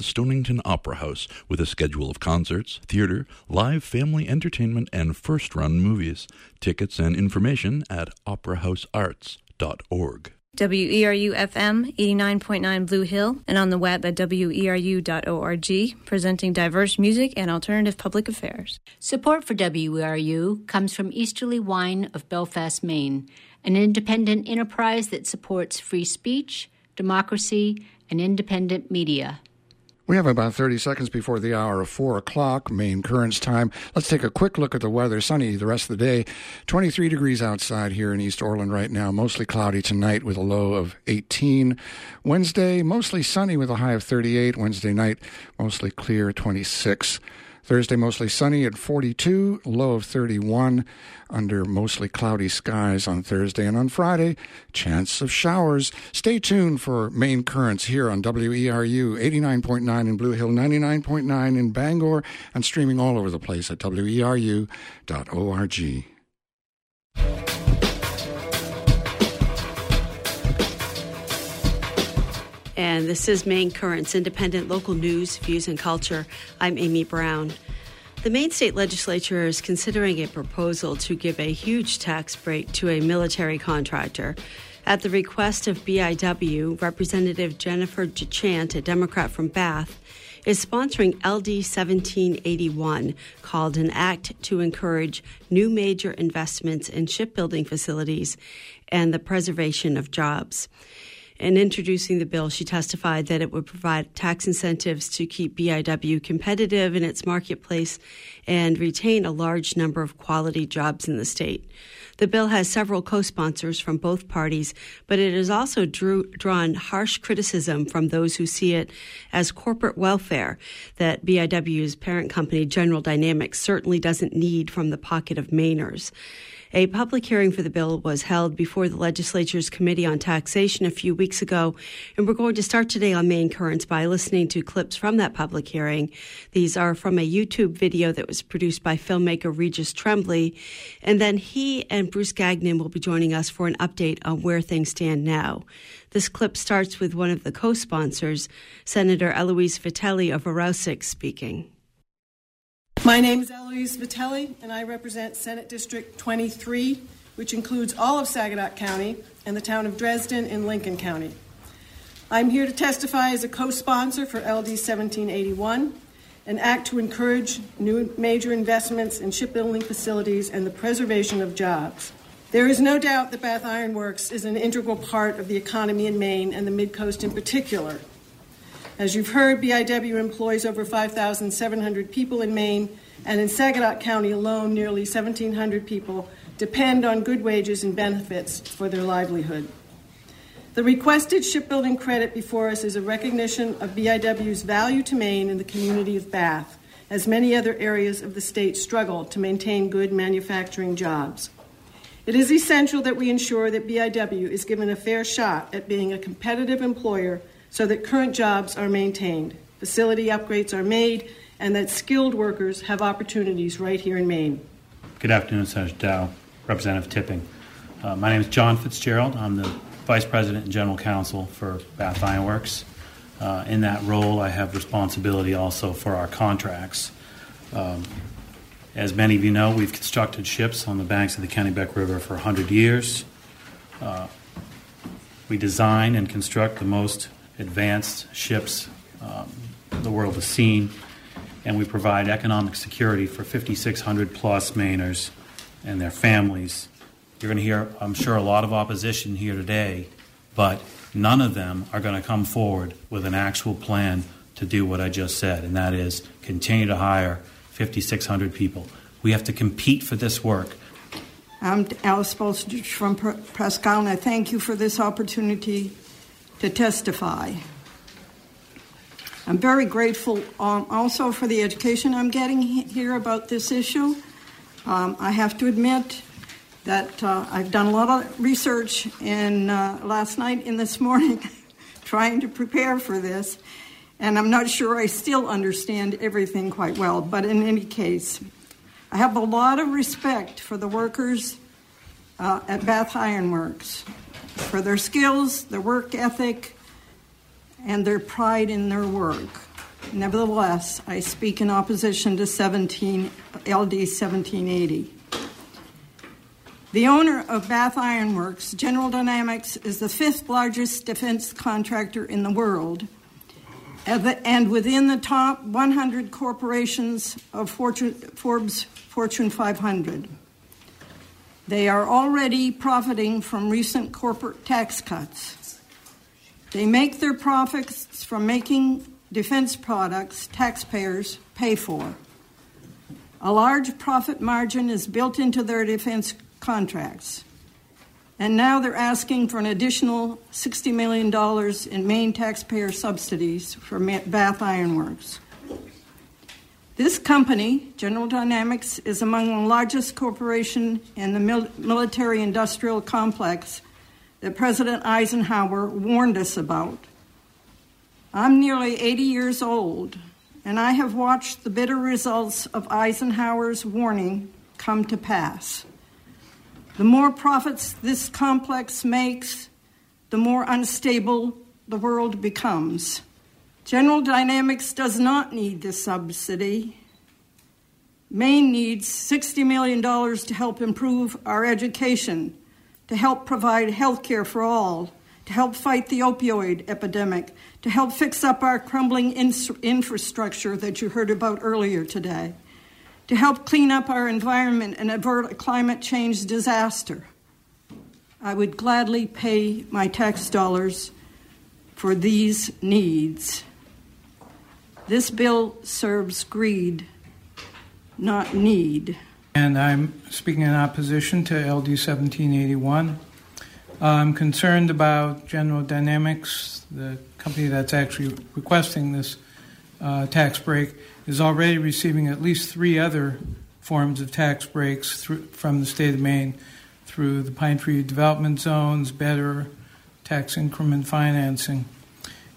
the Stonington Opera House with a schedule of concerts, theater, live family entertainment, and first run movies. Tickets and information at operahousearts.org. WERU FM 89.9 Blue Hill and on the web at weru.org, presenting diverse music and alternative public affairs. Support for WERU comes from Easterly Wine of Belfast, Maine, an independent enterprise that supports free speech, democracy, and independent media. We have about 30 seconds before the hour of 4 o'clock, Maine Currents time. Let's take a quick look at the weather. Sunny the rest of the day. 23 degrees outside here in East Orland right now. Mostly cloudy tonight with a low of 18. Wednesday, mostly sunny with a high of 38. Wednesday night, mostly clear, 26. Thursday, mostly sunny at 42, low of 31, under mostly cloudy skies on Thursday. And on Friday, chance of showers. Stay tuned for Maine Currents here on WERU 89.9 in Blue Hill, 99.9 in Bangor, and streaming all over the place at weru.org. and this is Maine Currents, independent local news, views, and culture. I'm Amy Brown. The Maine state legislature is considering a proposal to give a huge tax break to a military contractor. At the request of BIW, Representative Jennifer DeChant, a Democrat from Bath, is sponsoring LD 1781, called an act to encourage new major investments in shipbuilding facilities and the preservation of jobs. In introducing the bill, she testified that it would provide tax incentives to keep BIW competitive in its marketplace and retain a large number of quality jobs in the state. The bill has several co sponsors from both parties, but it has also drew, drawn harsh criticism from those who see it as corporate welfare that BIW's parent company, General Dynamics, certainly doesn't need from the pocket of Mainers. A public hearing for the bill was held before the legislature's Committee on Taxation a few weeks ago, and we're going to start today on Maine Currents by listening to clips from that public hearing. These are from a YouTube video that was produced by filmmaker Regis Tremblay, and then he and Bruce Gagnon will be joining us for an update on where things stand now. This clip starts with one of the co sponsors, Senator Eloise Vitelli of Arrowsic, speaking. My name is Eloise Vitelli, and I represent Senate District 23, which includes all of Sagadahoc County and the town of Dresden in Lincoln County. I'm here to testify as a co sponsor for LD 1781, an act to encourage new major investments in shipbuilding facilities and the preservation of jobs. There is no doubt that Bath Iron Works is an integral part of the economy in Maine and the Mid Coast in particular. As you've heard, BIW employs over 5,700 people in Maine, and in Sagadahoc County alone, nearly 1,700 people depend on good wages and benefits for their livelihood. The requested shipbuilding credit before us is a recognition of BIW's value to Maine and the community of Bath, as many other areas of the state struggle to maintain good manufacturing jobs. It is essential that we ensure that BIW is given a fair shot at being a competitive employer so that current jobs are maintained, facility upgrades are made, and that skilled workers have opportunities right here in Maine. Good afternoon, Senator Dow, Representative Tipping. Uh, my name is John Fitzgerald. I'm the Vice President and General Counsel for Bath Iron Works. Uh, in that role, I have responsibility also for our contracts. Um, as many of you know, we've constructed ships on the banks of the Kennebec River for 100 years. Uh, we design and construct the most advanced ships um, the world has seen, and we provide economic security for 5,600 plus Mainers and their families. You're going to hear, I'm sure, a lot of opposition here today, but none of them are going to come forward with an actual plan to do what I just said, and that is continue to hire 5,600 people. We have to compete for this work. I'm Alice Bolstridge from Isle, and I thank you for this opportunity to testify. I'm very grateful um, also for the education I'm getting here about this issue. Um, I have to admit that uh, I've done a lot of research in uh, last night and this morning trying to prepare for this, and I'm not sure I still understand everything quite well. But in any case, I have a lot of respect for the workers uh, at Bath Iron Works for their skills, their work ethic, and their pride in their work. Nevertheless, I speak in opposition to 17, LD 1780. The owner of Bath Iron Works, General Dynamics, is the fifth largest defense contractor in the world and within the top 100 corporations of Fortune, Forbes Fortune 500. They are already profiting from recent corporate tax cuts. They make their profits from making defense products taxpayers pay for. A large profit margin is built into their defense contracts. And now they're asking for an additional $60 million in Maine taxpayer subsidies for Bath Iron Works. This company, General Dynamics, is among the largest corporation in the mil- military industrial complex that President Eisenhower warned us about. I'm nearly 80 years old, and I have watched the bitter results of Eisenhower's warning come to pass. The more profits this complex makes, the more unstable the world becomes. General Dynamics does not need this subsidy. Maine needs $60 million to help improve our education, to help provide health care for all, to help fight the opioid epidemic, to help fix up our crumbling infrastructure that you heard about earlier today to help clean up our environment and avert a climate change disaster. I would gladly pay my tax dollars for these needs. This bill serves greed, not need. And I'm speaking in opposition to LD 1781. I'm concerned about General Dynamics, the company that's actually requesting this uh, tax break is already receiving at least three other forms of tax breaks through, from the state of Maine through the Pine Tree Development Zones, better tax increment financing.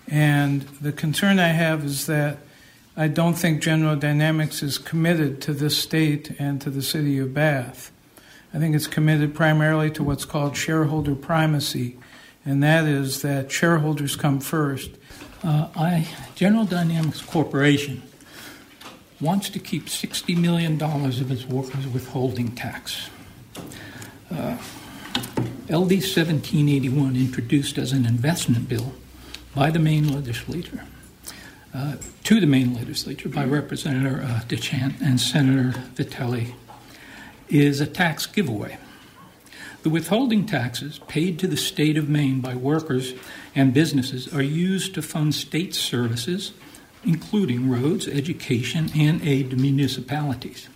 And the concern I have is that I don't think General Dynamics is committed to this state and to the city of Bath. I think it's committed primarily to what's called shareholder primacy, and that is that shareholders come first. Uh, I, General Dynamics Corporation wants to keep $60 million of its workers' withholding tax. Uh, LD 1781, introduced as an investment bill by the Maine legislature, uh, to the Maine legislature by Representative uh, DeChant and Senator Vitelli, is a tax giveaway. The withholding taxes paid to the state of Maine by workers and businesses are used to fund state services including roads, education, and aid to municipalities.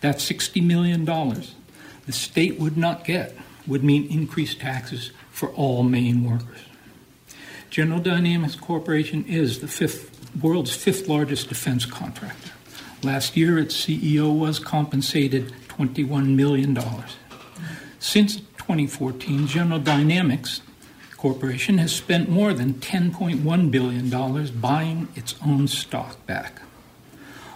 That $60 million the state would not get would mean increased taxes for all Maine workers. General Dynamics Corporation is the fifth, world's fifth largest defense contractor. Last year, its CEO was compensated $21 million. Since 2014, General Dynamics Corporation has spent more than $10.1 billion buying its own stock back.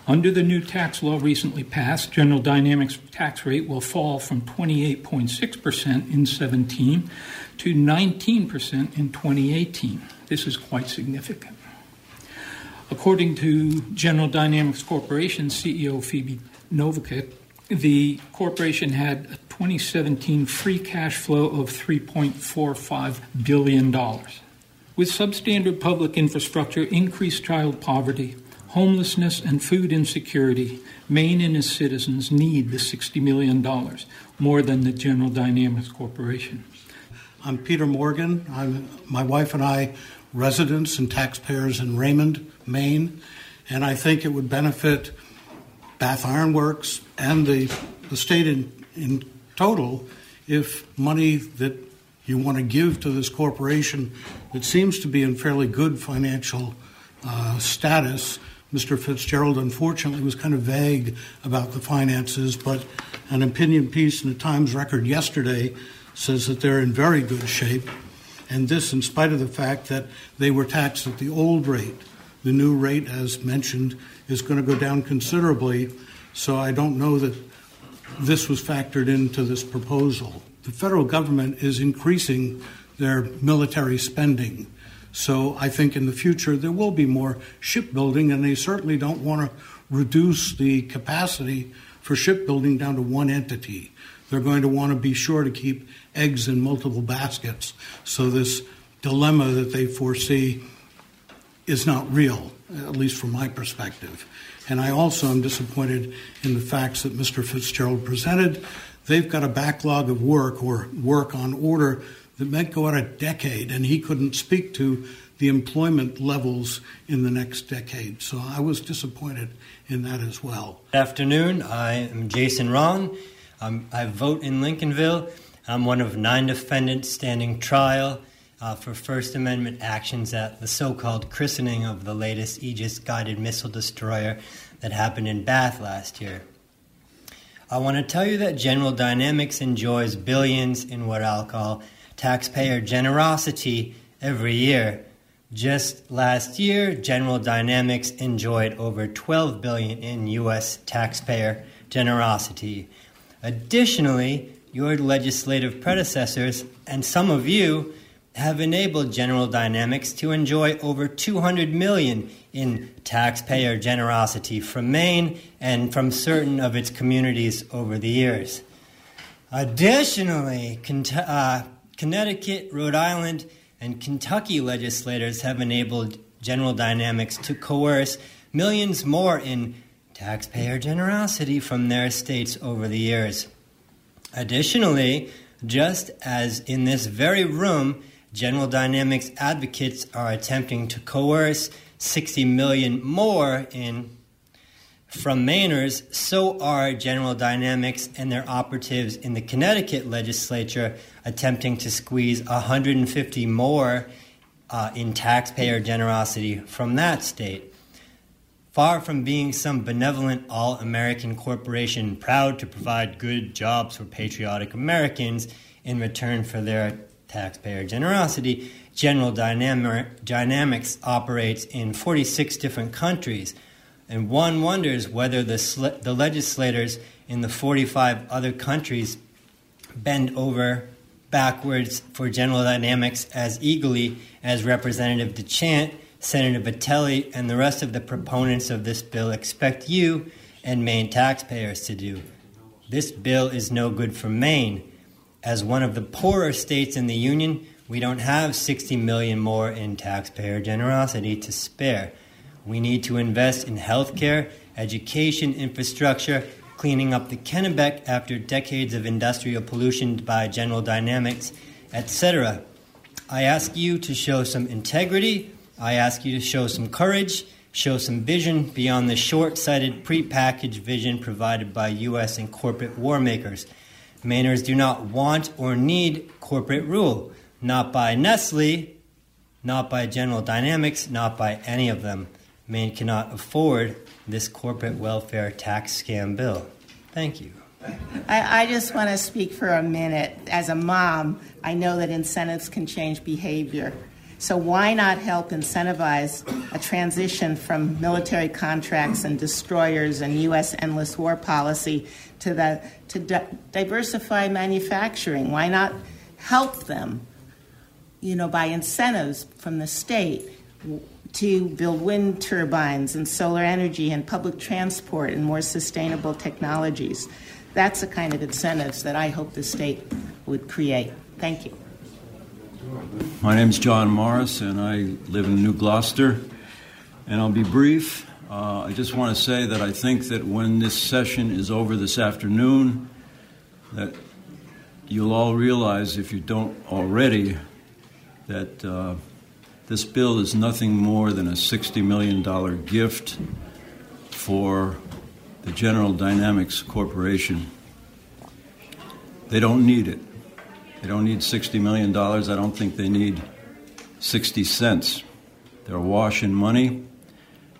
Under the new tax law recently passed, General Dynamics' tax rate will fall from 28.6% in 17 to 19% in 2018. This is quite significant. According to General Dynamics Corporation CEO Phebe Novakovic, the corporation had a 2017 free cash flow of $3.45 billion. With substandard public infrastructure, increased child poverty, homelessness, and food insecurity, Maine and its citizens need the $60 million, more than the General Dynamics Corporation. I'm Peter Morgan. I'm my wife and I residents and taxpayers in Raymond, Maine, and I think it would benefit Bath Iron Works and the, the state in, in total if money that you want to give to this corporation that seems to be in fairly good financial uh, status. Mr. Fitzgerald, unfortunately, was kind of vague about the finances, but an opinion piece in the Times Record yesterday says that they're in very good shape, and this in spite of the fact that they were taxed at the old rate. The new rate, as mentioned, is going to go down considerably, so I don't know that this was factored into this proposal. The federal government is increasing their military spending. So I think in the future there will be more shipbuilding, and they certainly don't want to reduce the capacity for shipbuilding down to one entity. They're going to want to be sure to keep eggs in multiple baskets. So this dilemma that they foresee is not real, at least from my perspective. And I also am disappointed in the facts that Mr. Fitzgerald presented. They've got a backlog of work or work on order that might go out a decade, and he couldn't speak to the employment levels in the next decade. So I was disappointed in that as well. Good afternoon. I am Jason Ron. Um, I vote in Lincolnville. I'm one of nine defendants standing trial uh, for First Amendment actions at the so called christening of the latest Aegis guided missile destroyer that happened in Bath last year. I want to tell you that General Dynamics enjoys billions in what I'll call taxpayer generosity every year. Just last year, General Dynamics enjoyed over 12 billion in US taxpayer generosity. Additionally, your legislative predecessors and some of you have enabled General Dynamics to enjoy over 200 million in taxpayer generosity from Maine and from certain of its communities over the years. Additionally, uh, Connecticut, Rhode Island, and Kentucky legislators have enabled General Dynamics to coerce millions more in taxpayer generosity from their states over the years. Additionally, just as in this very room, General Dynamics advocates are attempting to coerce 60 million more in from Mainers, so are General Dynamics and their operatives in the Connecticut legislature attempting to squeeze 150 more uh, in taxpayer generosity from that state. Far from being some benevolent all American corporation proud to provide good jobs for patriotic Americans in return for their taxpayer generosity, General Dynamics operates in 46 different countries and one wonders whether the, sl- the legislators in the 45 other countries bend over backwards for General Dynamics as eagerly as Representative DeChant, Senator Vitelli, and the rest of the proponents of this bill expect you and Maine taxpayers to do. This bill is no good for Maine. As one of the poorer states in the Union, we don't have 60 million more in taxpayer generosity to spare. We need to invest in healthcare, education, infrastructure, cleaning up the Kennebec after decades of industrial pollution by General Dynamics, etc. I ask you to show some integrity. I ask you to show some courage, show some vision beyond the short sighted prepackaged vision provided by U.S. and corporate war makers. Mainers do not want or need corporate rule, not by Nestle, not by General Dynamics, not by any of them. Maine cannot afford this corporate welfare tax scam bill. Thank you. I, I, just want to speak for a minute. As a mom, I know that incentives can change behavior. So, why not help incentivize a transition from military contracts and destroyers and U.S. endless war policy to, the, to di- diversify manufacturing? Why not help them, you know, by incentives from the state? to build wind turbines and solar energy and public transport and more sustainable technologies. That's the kind of incentives that I hope the state would create. Thank you. My name is John Morris, and I live in New Gloucester. And I'll be brief. Uh, I just want to say that I think that when this session is over this afternoon, that you'll all realize, if you don't already, that. Uh, this bill is nothing more than a $60 million gift for the General Dynamics Corporation. They don't need it. They don't need $60 million. I don't think they need 60 cents. They're washing money.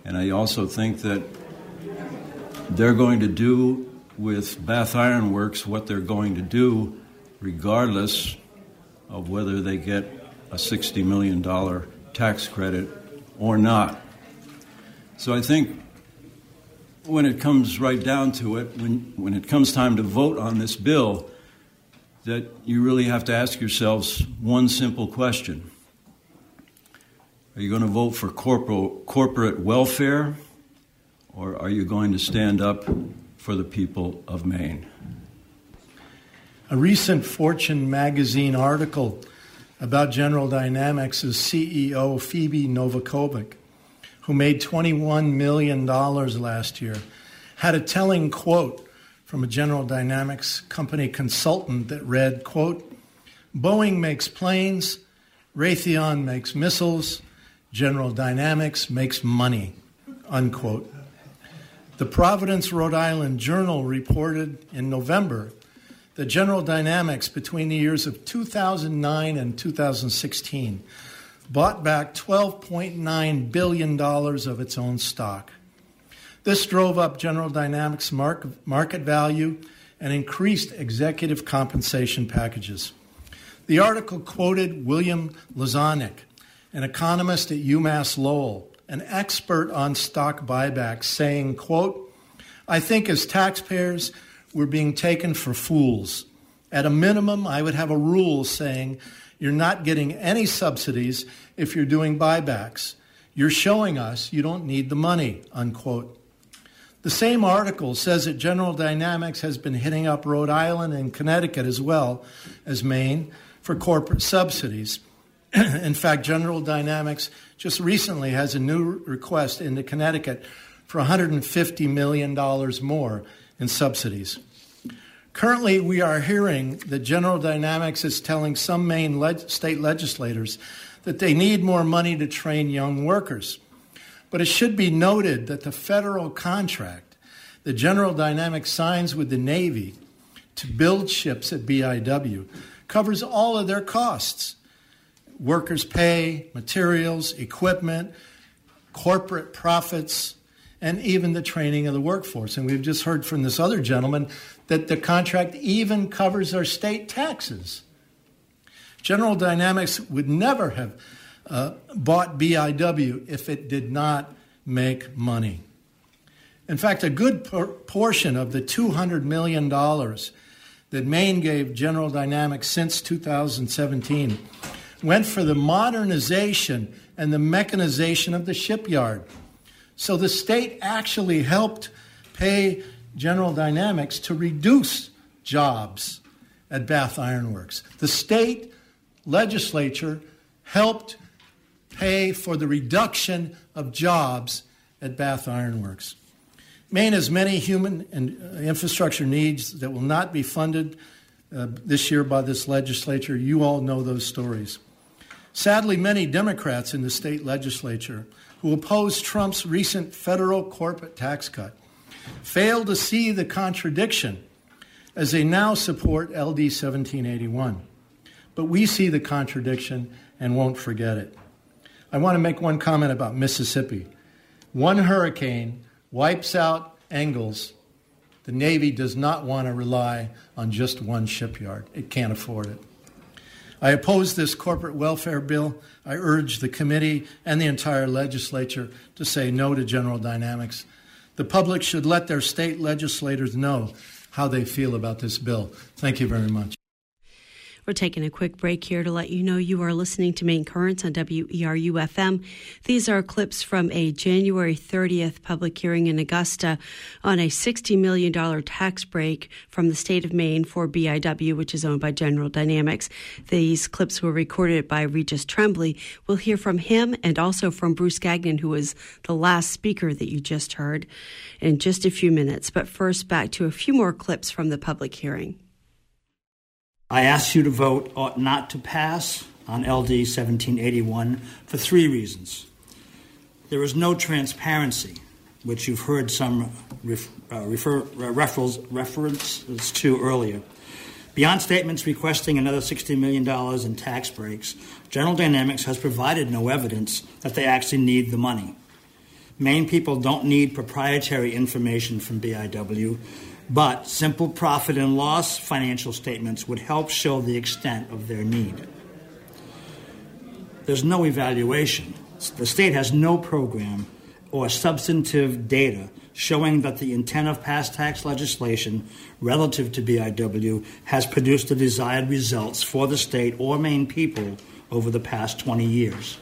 And I also think that they're going to do with Bath Iron Works what they're going to do, regardless of whether they get a $60 million tax credit or not. So I think when it comes right down to it, when, when it comes time to vote on this bill, that you really have to ask yourselves one simple question Are you going to vote for corporate, corporate welfare, or are you going to stand up for the people of Maine? A recent Fortune magazine article about General Dynamics' CEO Phebe Novakovic, who made $21 million last year, had a telling quote from a General Dynamics company consultant that read, quote, Boeing makes planes, Raytheon makes missiles, General Dynamics makes money, unquote. The Providence, Rhode Island Journal reported in November that General Dynamics between the years of 2009 and 2016 bought back $12.9 billion of its own stock. This drove up General Dynamics' market value and increased executive compensation packages. The article quoted William Lazonick, an economist at UMass Lowell, an expert on stock buybacks, saying, quote, I think as taxpayers, we're being taken for fools. At a minimum, I would have a rule saying you're not getting any subsidies if you're doing buybacks. You're showing us you don't need the money, unquote. The same article says that General Dynamics has been hitting up Rhode Island and Connecticut as well as Maine for corporate subsidies. in fact, General Dynamics just recently has a new request into Connecticut for $150 million more in subsidies. Currently, we are hearing that General Dynamics is telling some Maine state legislators that they need more money to train young workers. But it should be noted that the federal contract that General Dynamics signs with the Navy to build ships at BIW covers all of their costs workers' pay, materials, equipment, corporate profits, and even the training of the workforce. And we've just heard from this other gentleman that the contract even covers our state taxes. General Dynamics would never have uh, bought BIW if it did not make money. In fact, a good por- portion of the $200 million that Maine gave General Dynamics since 2017 went for the modernization and the mechanization of the shipyard. So the state actually helped pay General Dynamics to reduce jobs at Bath Iron Works. The state legislature helped pay for the reduction of jobs at Bath Iron Works. Maine has many human and uh, infrastructure needs that will not be funded uh, this year by this legislature. You all know those stories. Sadly, many Democrats in the state legislature who oppose Trump's recent federal corporate tax cut fail to see the contradiction as they now support LD 1781. But we see the contradiction and won't forget it. I want to make one comment about Mississippi. One hurricane wipes out Ingalls. The Navy does not want to rely on just one shipyard, it can't afford it. I oppose this corporate welfare bill. I urge the committee and the entire legislature to say no to General Dynamics. The public should let their state legislators know how they feel about this bill. Thank you very much. We're taking a quick break here to let you know you are listening to Maine Currents on WERU FM. These are clips from a January 30th public hearing in Augusta on a $60 million tax break from the state of Maine for BIW, which is owned by General Dynamics. These clips were recorded by Regis Tremblay. We'll hear from him and also from Bruce Gagnon, who was the last speaker that you just heard, in just a few minutes. But first, back to a few more clips from the public hearing. I ask you to vote ought not to pass on LD 1781 for three reasons. There is no transparency, which you've heard some ref, uh, refer, uh, references to earlier. Beyond statements requesting another $60 million in tax breaks, General Dynamics has provided no evidence that they actually need the money. Maine people don't need proprietary information from BIW but simple profit and loss financial statements would help show the extent of their need. There's no evaluation. The state has no program or substantive data showing that the intent of past tax legislation relative to BIW has produced the desired results for the state or Maine people over the past 20 years.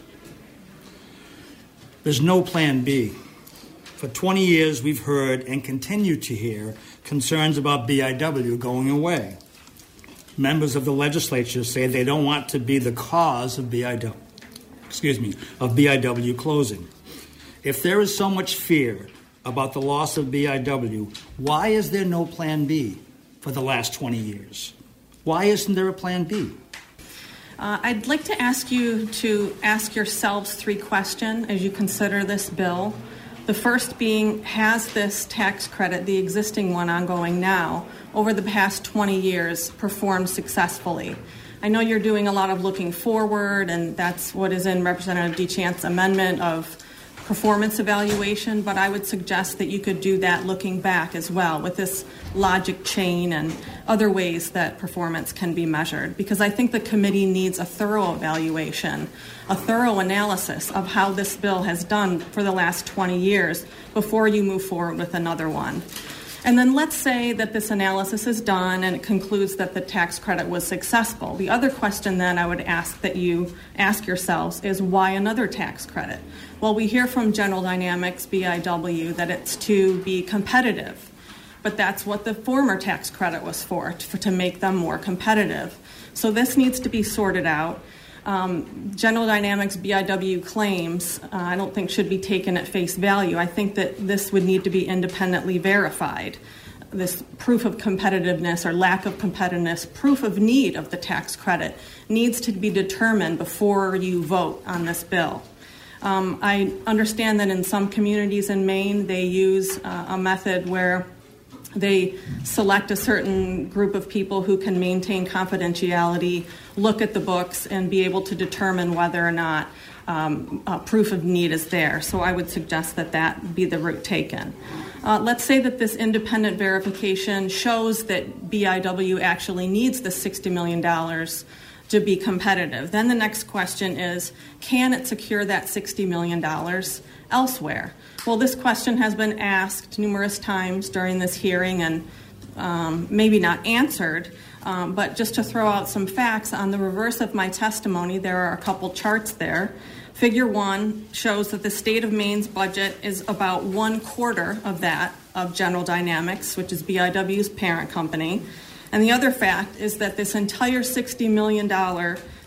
There's no plan B. For 20 years, we've heard and continue to hear concerns about BIW going away. Members of the legislature say they don't want to be the cause of BIW, excuse me, of BIW closing. If there is so much fear about the loss of BIW, why is there no plan B for the last 20 years? Why isn't there a plan B? Uh, I'd like to ask you to ask yourselves three questions as you consider this bill. The first being Has this tax credit, the existing one ongoing now, over the past 20 years, performed successfully? I know you're doing a lot of looking forward, and that's what is in Representative DeChant's amendment of performance evaluation, but I would suggest that you could do that looking back as well with this logic chain and other ways that performance can be measured. Because I think the committee needs a thorough evaluation, a thorough analysis of how this bill has done for the last 20 years before you move forward with another one. And then let's say that this analysis is done and it concludes that the tax credit was successful. The other question then I would ask that you ask yourselves is why another tax credit? Well, we hear from General Dynamics, BIW, that it's to be competitive. But that's what the former tax credit was for, to, to make them more competitive. So this needs to be sorted out. Um, General Dynamics BIW claims uh, I don't think should be taken at face value. I think that this would need to be independently verified. This proof of competitiveness or lack of competitiveness, proof of need of the tax credit, needs to be determined before you vote on this bill. Um, I understand that in some communities in Maine, they use uh, a method where they select a certain group of people who can maintain confidentiality, look at the books, and be able to determine whether or not um, proof of need is there. So I would suggest that that be the route taken. Uh, let's say that this independent verification shows that BIW actually needs the $60 million to be competitive. Then the next question is can it secure that $60 million elsewhere? Well, this question has been asked numerous times during this hearing and um, maybe not answered. Um, but just to throw out some facts on the reverse of my testimony, there are a couple charts there. Figure one shows that the state of Maine's budget is about one quarter of that of General Dynamics, which is BIW's parent company. And the other fact is that this entire $60 million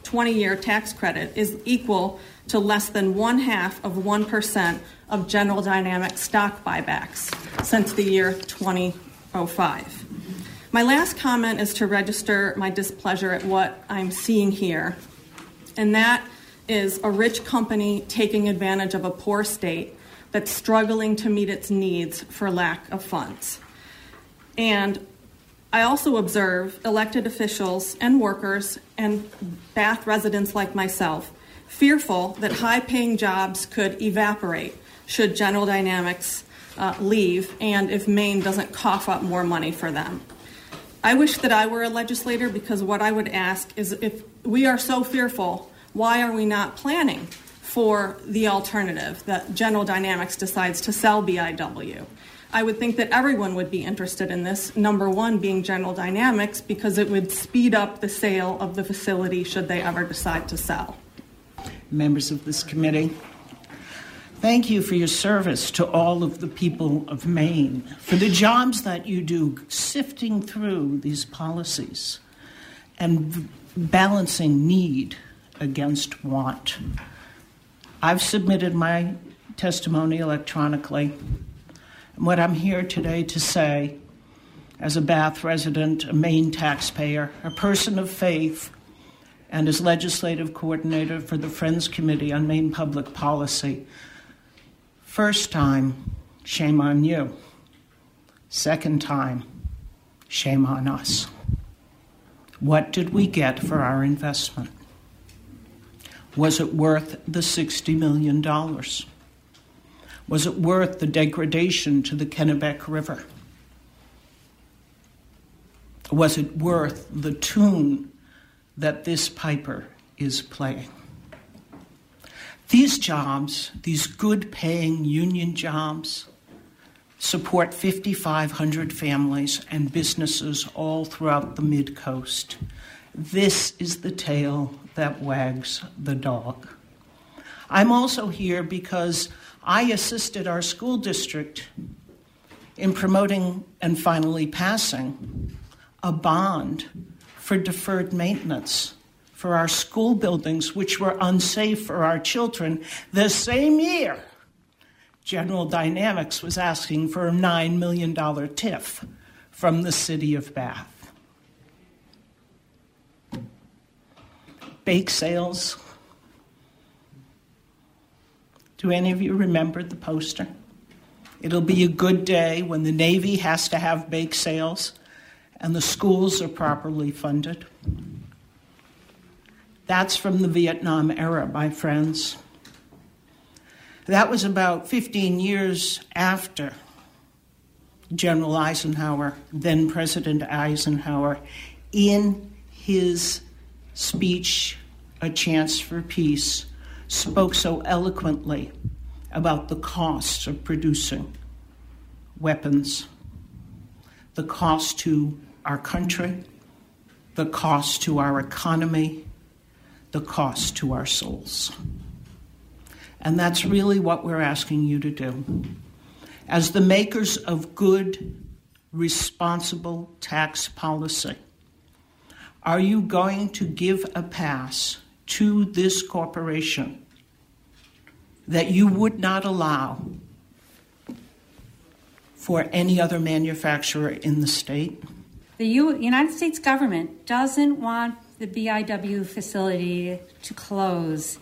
20 year tax credit is equal to less than one half of 1% of General Dynamics stock buybacks since the year 2005. My last comment is to register my displeasure at what I'm seeing here, and that is a rich company taking advantage of a poor state that's struggling to meet its needs for lack of funds. And I also observe elected officials and workers and Bath residents like myself fearful that high paying jobs could evaporate should General Dynamics uh, leave and if Maine doesn't cough up more money for them. I wish that I were a legislator because what I would ask is if we are so fearful, why are we not planning for the alternative that General Dynamics decides to sell BIW? I would think that everyone would be interested in this, number one being General Dynamics, because it would speed up the sale of the facility should they ever decide to sell. Members of this committee, Thank you for your service to all of the people of Maine, for the jobs that you do sifting through these policies and balancing need against want. I've submitted my testimony electronically. And what I'm here today to say, as a Bath resident, a Maine taxpayer, a person of faith, and as legislative coordinator for the Friends Committee on Maine Public Policy, First time, shame on you. Second time, shame on us. What did we get for our investment? Was it worth the $60 million? Was it worth the degradation to the Kennebec River? Was it worth the tune that this piper is playing? These jobs, these good paying union jobs, support 5,500 families and businesses all throughout the mid coast. This is the tail that wags the dog. I'm also here because I assisted our school district in promoting and finally passing a bond for deferred maintenance for our school buildings, which were unsafe for our children, the same year General Dynamics was asking for a $9 million TIF from the city of Bath. Bake sales. Do any of you remember the poster? It'll be a good day when the Navy has to have bake sales and the schools are properly funded. That's from the Vietnam era, my friends. That was about 15 years after General Eisenhower, then President Eisenhower, in his speech, A Chance for Peace, spoke so eloquently about the cost of producing weapons, the cost to our country, the cost to our economy, the cost to our souls. And that's really what we're asking you to do. As the makers of good, responsible tax policy, are you going to give a pass to this corporation that you would not allow for any other manufacturer in the state? The U- United States government doesn't want the BIW facility to close.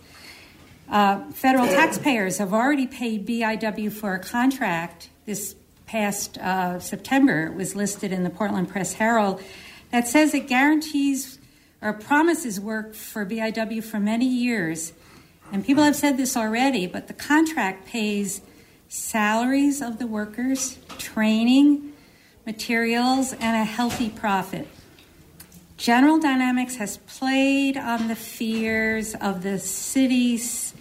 Uh, federal taxpayers have already paid BIW for a contract this past uh, September. It was listed in the Portland Press Herald that says it guarantees or promises work for BIW for many years. And people have said this already, but the contract pays salaries of the workers, training, materials, and a healthy profit. General Dynamics has played on the fears of the cities,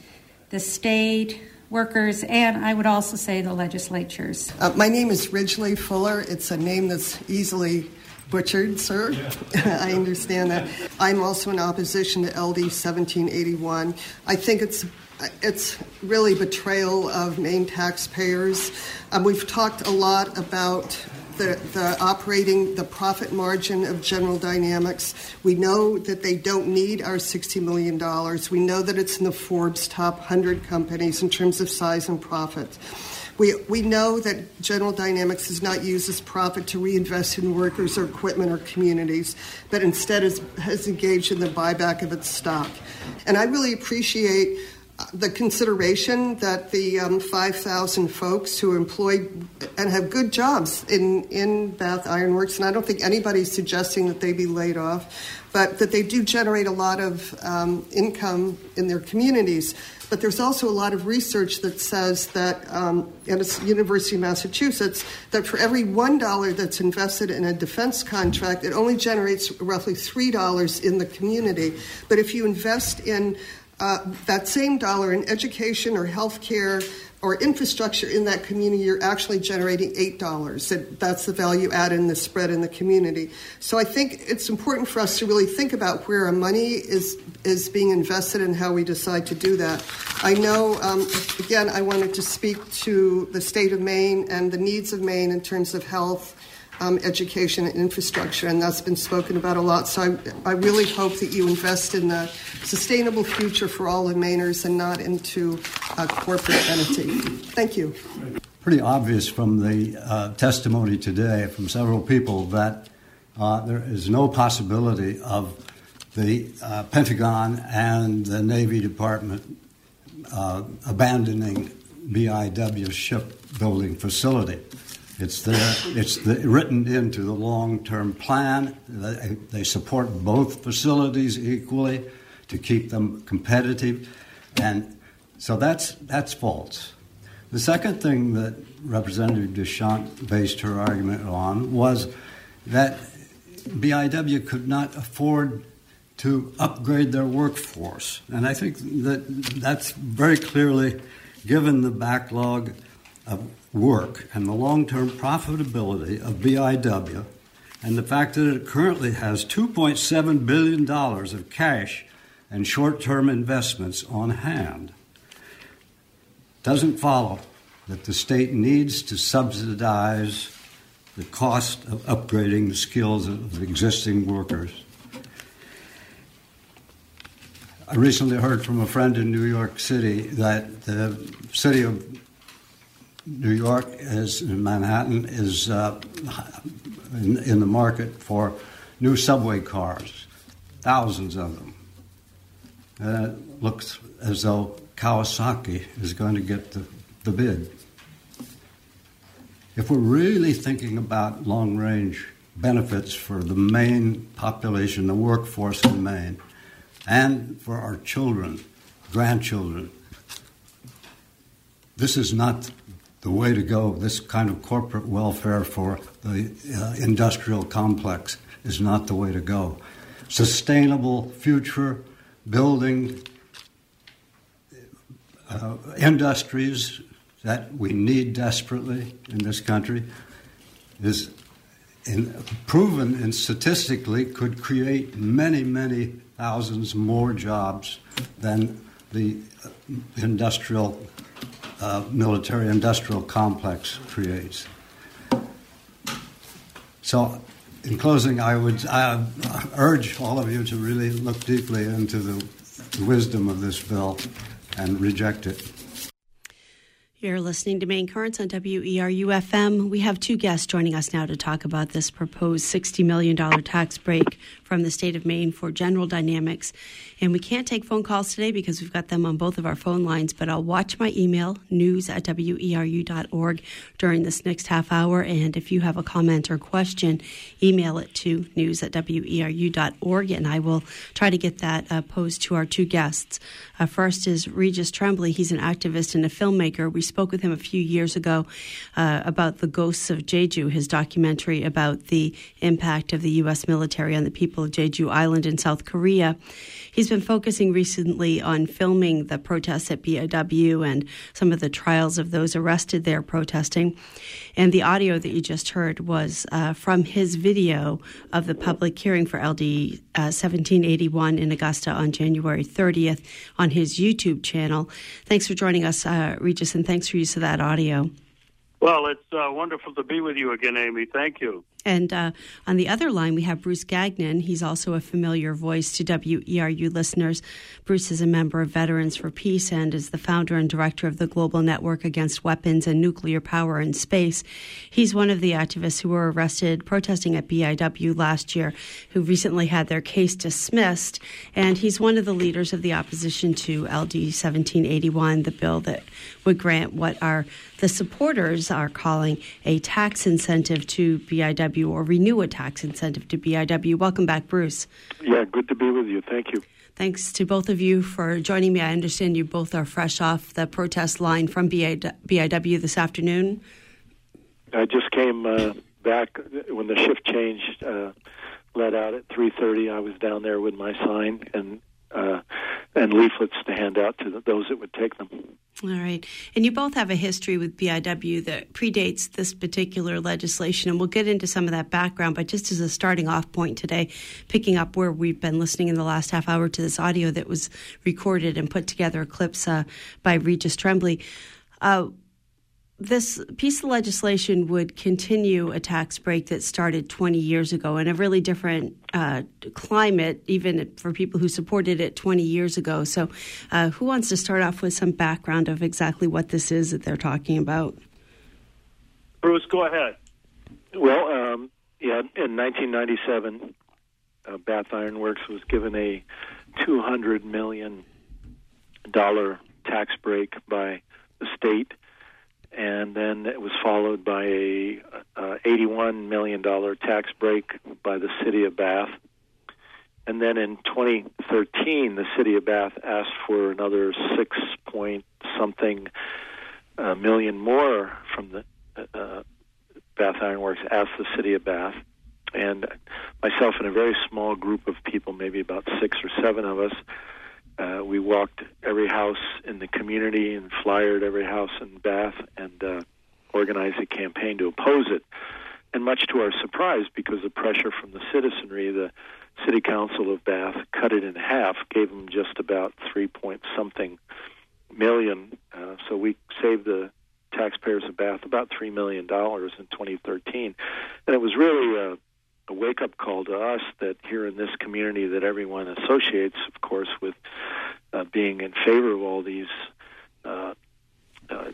the state, workers, and I would also say the legislatures. Uh, my name is Ridgely Fuller. It's a name that's easily butchered, sir. Yeah. I understand that. I'm also in opposition to LD 1781. I think it's it's really betrayal of Maine taxpayers. Um, we've talked a lot about the, the operating, the profit margin of General Dynamics. We know that they don't need our $60 million. We know that it's in the Forbes top 100 companies in terms of size and profit. We, we know that General Dynamics does not use this profit to reinvest in workers or equipment or communities, but instead is, has engaged in the buyback of its stock. And I really appreciate the consideration that the um, 5,000 folks who are employed and have good jobs in, in Bath Ironworks, and I don't think anybody's suggesting that they be laid off, but that they do generate a lot of um, income in their communities. But there's also a lot of research that says that, um, and University of Massachusetts, that for every one dollar that's invested in a defense contract, it only generates roughly three dollars in the community. But if you invest in uh, that same dollar in education or health care or infrastructure in that community, you're actually generating $8. That's the value add in the spread in the community. So I think it's important for us to really think about where our money is, is being invested and how we decide to do that. I know, um, again, I wanted to speak to the state of Maine and the needs of Maine in terms of health um, education and infrastructure, and that's been spoken about a lot. So I, I really hope that you invest in the sustainable future for all the Mainers and not into a corporate entity. Thank you. Pretty obvious from the uh, testimony today from several people that uh, there is no possibility of the uh, Pentagon and the Navy Department uh, abandoning BIW shipbuilding facility. It's there. It's the, written into the long-term plan. They, they support both facilities equally to keep them competitive, and so that's that's false. The second thing that Representative DeChant based her argument on was that BIW could not afford to upgrade their workforce, and I think that that's very clearly given the backlog of work and the long term profitability of BIW and the fact that it currently has $2.7 billion of cash and short term investments on hand. doesn't follow that the state needs to subsidize the cost of upgrading the skills of existing workers. I recently heard from a friend in New York City that the city of New York is Manhattan is uh, in, in, the market for new subway cars, thousands of them. And it looks as though Kawasaki is going to get the, the bid. If we're really thinking about long range benefits for the Maine population, the workforce in Maine, and for our children, grandchildren, this is not the way to go. This kind of corporate welfare for the uh, industrial complex is not the way to go. Sustainable future building uh, industries that we need desperately in this country is in, proven and statistically could create many, many thousands more jobs than the uh, industrial uh, military industrial complex creates. So, in closing, I would I urge all of you to really look deeply into the wisdom of this bill and reject it. You're listening to Maine Currents on WERU FM. We have two guests joining us now to talk about this proposed $60 million tax break from the state of Maine for General Dynamics. And we can't take phone calls today because we've got them on both of our phone lines, but I'll watch my email, news at weru.org, during this next half hour. And if you have a comment or question, email it to news at weru.org, and I will try to get that uh, posed to our two guests. Uh, first is Regis Tremblay. He's an activist and a filmmaker. We spoke with him a few years ago uh, about The Ghosts of Jeju, his documentary about the impact of the U.S. military on the people of Jeju Island in South Korea. He's been focusing recently on filming the protests at BIW and some of the trials of those arrested there protesting. And the audio that you just heard was uh, from his video of the public hearing for LD uh, 1781 in Augusta on January 30th on his YouTube channel. Thanks for joining us, uh, Regis, and thanks for use of that audio. Well, it's uh, wonderful to be with you again, Amy. Thank you. And uh, on the other line, we have Bruce Gagnon. He's also a familiar voice to WERU listeners. Bruce is a member of Veterans for Peace and is the founder and director of the Global Network Against Weapons and Nuclear Power in Space. He's one of the activists who were arrested protesting at BIW last year, who recently had their case dismissed. And he's one of the leaders of the opposition to LD 1781, the bill that would grant what our the supporters are calling a tax incentive to BIW or renew a tax incentive to BIW. Welcome back, Bruce. Yeah, good to be with you. Thank you. Thanks to both of you for joining me. I understand you both are fresh off the protest line from BIW this afternoon. I just came uh, back when the shift changed. Uh, let out at 3:30. I was down there with my sign and uh, and leaflets to hand out to those that would take them. All right. And you both have a history with BIW that predates this particular legislation, and we'll get into some of that background. But just as a starting off point today, picking up where we've been listening in the last half hour to this audio that was recorded and put together clips uh, by Regis Tremblay. Uh, this piece of legislation would continue a tax break that started 20 years ago in a really different uh, climate, even for people who supported it 20 years ago. So, uh, who wants to start off with some background of exactly what this is that they're talking about? Bruce, go ahead. Well, um, yeah, in 1997, uh, Bath Iron Works was given a $200 million tax break by the state and then it was followed by a uh, $81 million tax break by the city of Bath. And then in 2013, the city of Bath asked for another six point something uh, million more from the uh, Bath Iron Works asked the city of Bath. And myself and a very small group of people, maybe about six or seven of us, uh, we walked every house in the community and flyered every house in Bath and uh, organized a campaign to oppose it. And much to our surprise, because of pressure from the citizenry, the City Council of Bath cut it in half, gave them just about three point something million. Uh, so we saved the taxpayers of Bath about three million dollars in 2013, and it was really a, a wake-up call to us that here in this community that everyone associates, of course, with uh, being in favor of all these uh, uh,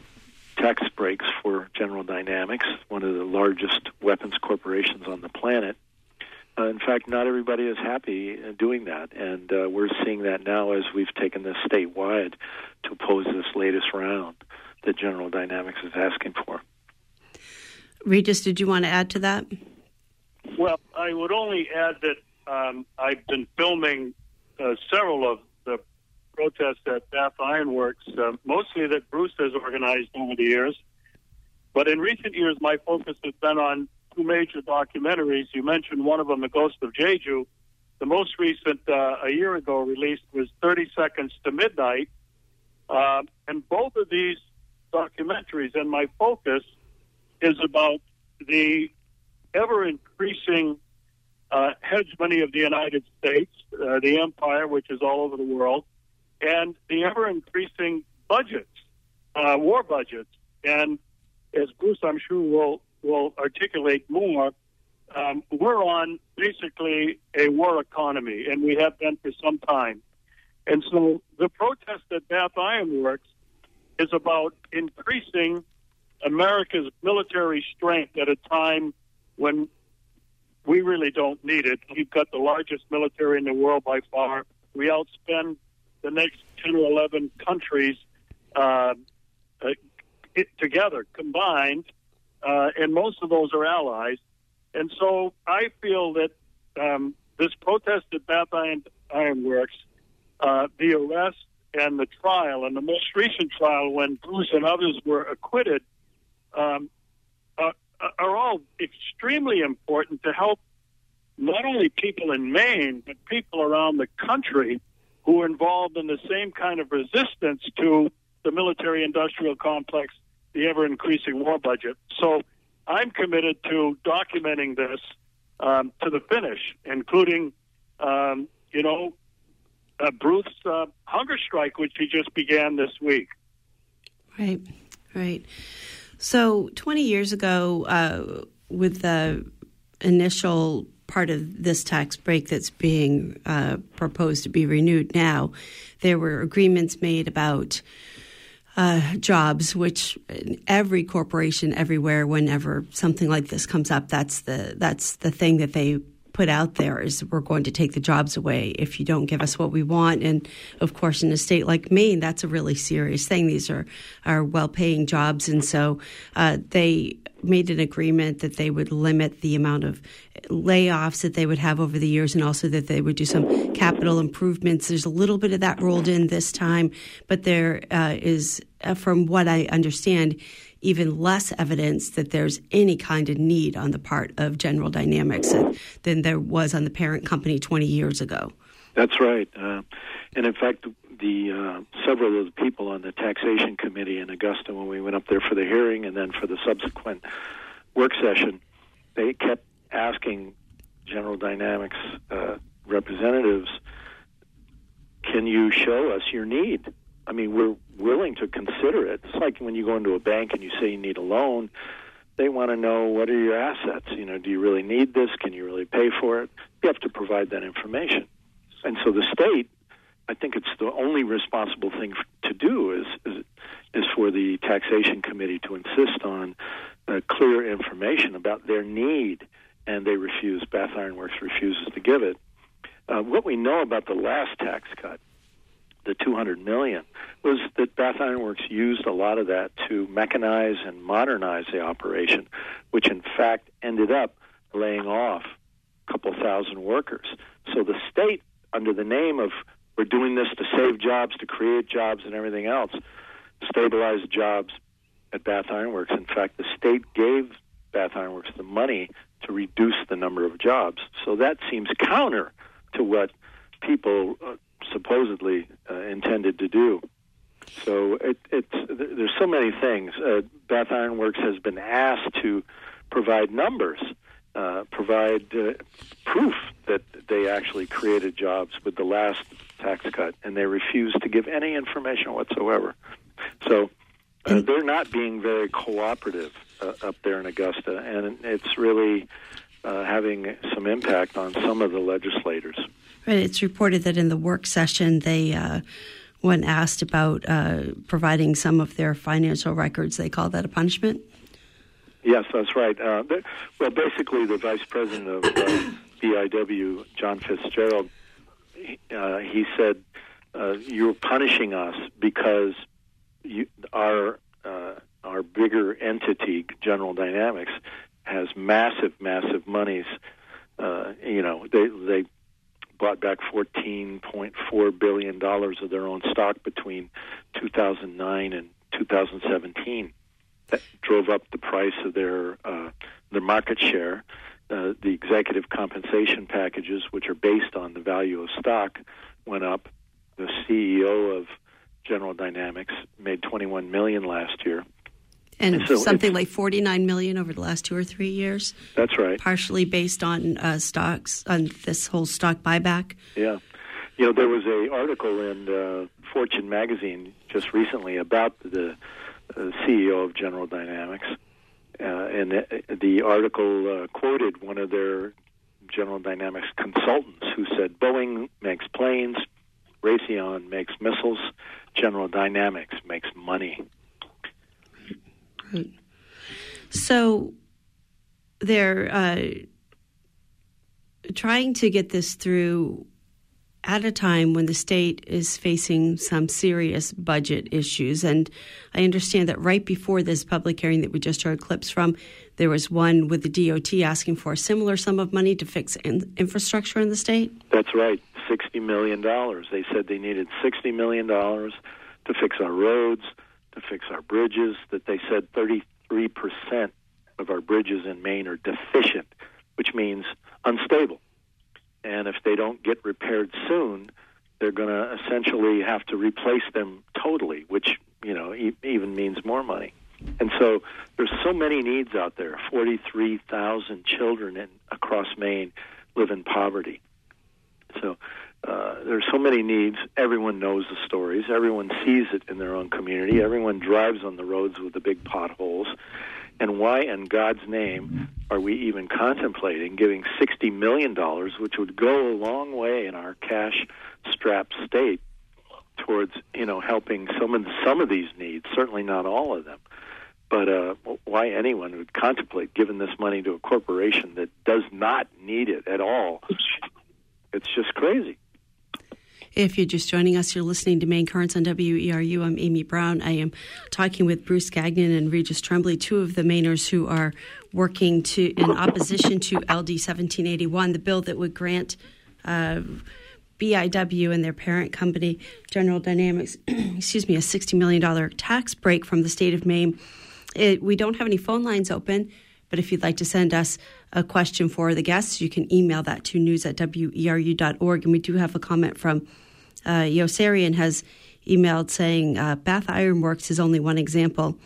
tax breaks for General Dynamics, one of the largest weapons corporations on the planet. Uh, in fact, not everybody is happy doing that, and uh, we're seeing that now as we've taken this statewide to oppose this latest round that General Dynamics is asking for. Regis, did you want to add to that? Well, I would only add that um, I've been filming uh, several of the protests at Bath Iron Works, uh, mostly that Bruce has organized over the years. But in recent years, my focus has been on two major documentaries. You mentioned one of them, The Ghost of Jeju. The most recent, uh, a year ago, released was 30 Seconds to Midnight. Uh, and both of these documentaries, and my focus is about the ever increasing uh, hegemony of the United States, uh, the empire, which is all over the world, and the ever increasing budgets, uh, war budgets. And as Bruce, I'm sure, will, will articulate more, um, we're on basically a war economy, and we have been for some time. And so the protest at Bath Iron Works is about increasing America's military strength at a time when we really don't need it. We've got the largest military in the world by far. We outspend the next 10 or 11 countries uh, uh, together, combined, uh, and most of those are allies. And so I feel that um, this protest at Bath Iron, Works, uh, the arrest and the trial, and the most recent trial when Bruce and others were acquitted, um, are, all extremely important to help not only people in Maine, but people around the country who are involved in the same kind of resistance to the military industrial complex, the ever increasing war budget. So I'm committed to documenting this um, to the finish, including, um, you know, uh, Bruce's uh, hunger strike, which he just began this week. Right, right. So 20 years ago, uh, with the initial part of this tax break that's being uh, proposed to be renewed now, there were agreements made about uh, jobs, which every corporation everywhere, whenever something like this comes up, that's the that's the thing that they put out there is we're going to take the jobs away if you don't give us what we want. And of course, in a state like Maine, that's a really serious thing. These are are well paying jobs, and so uh, they made an agreement that they would limit the amount of layoffs that they would have over the years and also that they would do some capital improvements. There's a little bit of that rolled in this time, but there uh, is, uh, from what I understand, even less evidence that there's any kind of need on the part of General Dynamics than there was on the parent company 20 years ago. That's right. Uh, and in fact, the uh, several of the people on the taxation committee in Augusta, when we went up there for the hearing and then for the subsequent work session, they kept asking General Dynamics uh, representatives, "Can you show us your need?" I mean, we're willing to consider it. It's like when you go into a bank and you say you need a loan. They want to know what are your assets. You know, do you really need this? Can you really pay for it? You have to provide that information. And so the state I think it's the only responsible thing to do is is, is for the taxation committee to insist on uh, clear information about their need, and they refuse. Bath Iron Works refuses to give it. Uh, what we know about the last tax cut, the 200 million, was that Bath Iron Works used a lot of that to mechanize and modernize the operation, which in fact ended up laying off a couple thousand workers. So the state, under the name of we're doing this to save jobs, to create jobs, and everything else. stabilized jobs at Bath Iron Works. In fact, the state gave Bath Iron Works the money to reduce the number of jobs. So that seems counter to what people uh, supposedly uh, intended to do. So it, it's there's so many things. Uh, Bath Iron Works has been asked to provide numbers uh, provide uh, proof that they actually created jobs with the last tax cut, and they refuse to give any information whatsoever. So uh, they're not being very cooperative uh, up there in Augusta, and it's really uh, having some impact on some of the legislators. Right. It's reported that in the work session, they, uh, when asked about uh, providing some of their financial records, they call that a punishment. Yes, that's right. Uh, well, basically, the vice president of uh, BIW, John Fitzgerald, uh, he said, uh, "You're punishing us because you, our uh, our bigger entity, General Dynamics, has massive, massive monies. Uh, you know, they they bought back 14.4 billion dollars of their own stock between 2009 and 2017." that drove up the price of their uh, their market share. Uh, the executive compensation packages, which are based on the value of stock, went up. The CEO of General Dynamics made 21 million last year, and so something like 49 million over the last two or three years. That's right. Partially based on uh, stocks on this whole stock buyback. Yeah, you know there was a article in uh, Fortune magazine just recently about the uh, CEO of General Dynamics, uh, and the, the article uh, quoted one of their General Dynamics consultants who said Boeing makes planes, Raytheon makes missiles, General Dynamics makes money. So they're uh, trying to get this through at a time when the state is facing some serious budget issues. And I understand that right before this public hearing that we just heard clips from, there was one with the DOT asking for a similar sum of money to fix in- infrastructure in the state. That's right, $60 million. They said they needed $60 million to fix our roads, to fix our bridges, that they said 33% of our bridges in Maine are deficient, which means unstable and if they don't get repaired soon, they're going to essentially have to replace them totally, which you know e- even means more money. And so there's so many needs out there. 43,000 children in, across Maine live in poverty. So uh, there's so many needs. Everyone knows the stories. Everyone sees it in their own community. Everyone drives on the roads with the big potholes. And why in God's name are we even contemplating giving $60 million, which would go a long way in our cash strapped state towards, you know, helping some of, some of these needs, certainly not all of them. But uh, why anyone would contemplate giving this money to a corporation that does not need it at all? It's just crazy. If you're just joining us, you're listening to Maine Currents on WERU. I'm Amy Brown. I am talking with Bruce Gagnon and Regis Tremblay, two of the Mainers who are working to in opposition to LD 1781, the bill that would grant uh, BIW and their parent company, General Dynamics, excuse me, a $60 million tax break from the state of Maine. It, we don't have any phone lines open, but if you'd like to send us a question for the guests, you can email that to news at weru.org. And we do have a comment from uh, Yosarian has emailed saying uh, Bath Iron Works is only one example.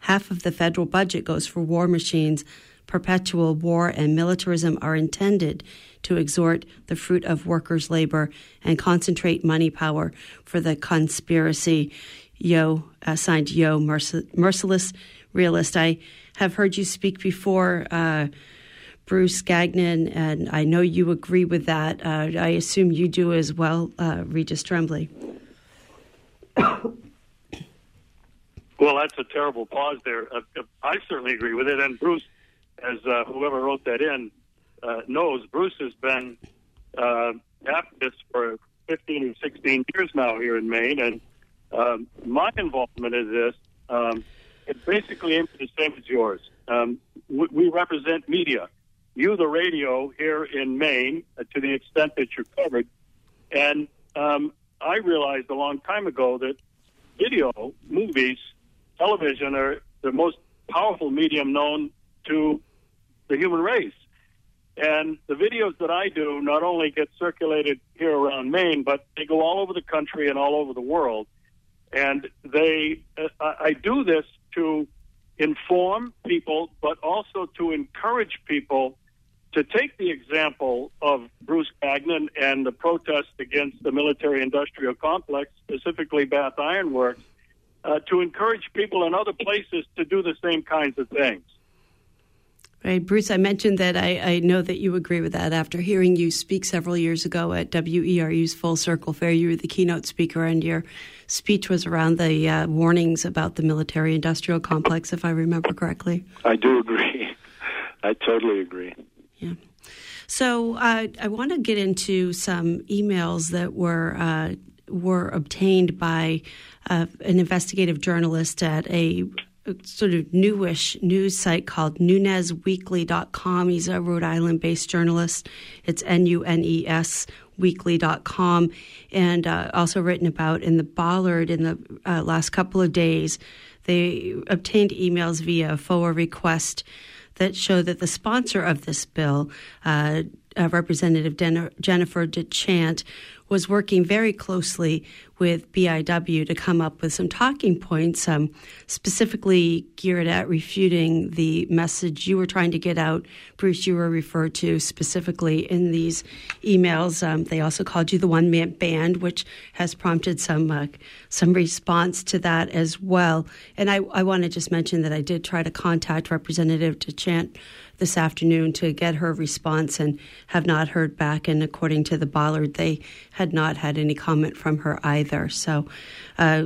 Half of the federal budget goes for war machines. Perpetual war and militarism are intended to exhort the fruit of workers' labor and concentrate money power for the conspiracy. Yo, uh, signed Yo, Merciless Realist. I have heard you speak before. Uh, Bruce Gagnon, and I know you agree with that. Uh, I assume you do as well, uh, Regis Tremblay. well, that's a terrible pause there. Uh, I certainly agree with it. And Bruce, as uh, whoever wrote that in uh, knows, Bruce has been uh, for 15 or 16 years now here in Maine. And um, my involvement in this, um, it's basically aimed the same as yours. Um, we, we represent media you, the radio here in Maine, uh, to the extent that you're covered. And um, I realized a long time ago that video, movies, television are the most powerful medium known to the human race. And the videos that I do not only get circulated here around Maine, but they go all over the country and all over the world. And they, uh, I do this to inform people, but also to encourage people to take the example of Bruce Gagnon and the protest against the military industrial complex, specifically Bath Iron Works, uh, to encourage people in other places to do the same kinds of things. Right, Bruce, I mentioned that I, I, know that you agree with that. After hearing you speak several years ago at WERU's Full Circle Fair, you were the keynote speaker, and your speech was around the uh, warnings about the military industrial complex, if I remember correctly. I do agree. I totally agree. Yeah. So uh, I want to get into some emails that were uh, were obtained by uh, an investigative journalist at a sort of newish news site called NunesWeekly.com. He's a Rhode Island based journalist. It's N U N E S weekly.com and uh, also written about in the Bollard in the uh, last couple of days. They obtained emails via a FOA request that show that the sponsor of this bill, uh, uh Representative Den- Jennifer DeChant, was working very closely with BIW to come up with some talking points, um, specifically geared at refuting the message you were trying to get out. Bruce, you were referred to specifically in these emails. Um, they also called you the one man band, which has prompted some uh, some response to that as well. And I, I want to just mention that I did try to contact Representative DeChant this afternoon to get her response and have not heard back. And according to the Bollard, they had not had any comment from her either. So, uh,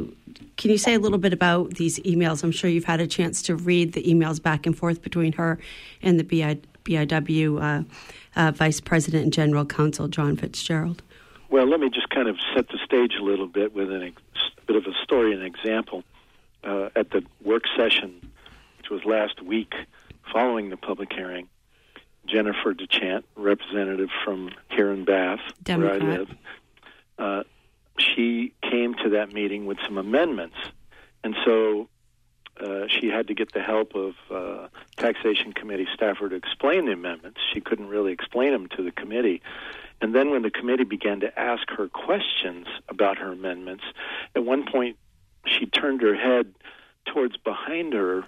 can you say a little bit about these emails? I'm sure you've had a chance to read the emails back and forth between her and the BI, BIW uh, uh, Vice President and General Counsel, John Fitzgerald. Well, let me just kind of set the stage a little bit with a bit of a story and example. Uh, at the work session, which was last week, following the public hearing, Jennifer DeChant, representative from here in Bath, Democrat. where I live, uh, she came to that meeting with some amendments, and so uh, she had to get the help of uh, taxation committee staffer to explain the amendments. She couldn't really explain them to the committee. And then when the committee began to ask her questions about her amendments, at one point she turned her head towards behind her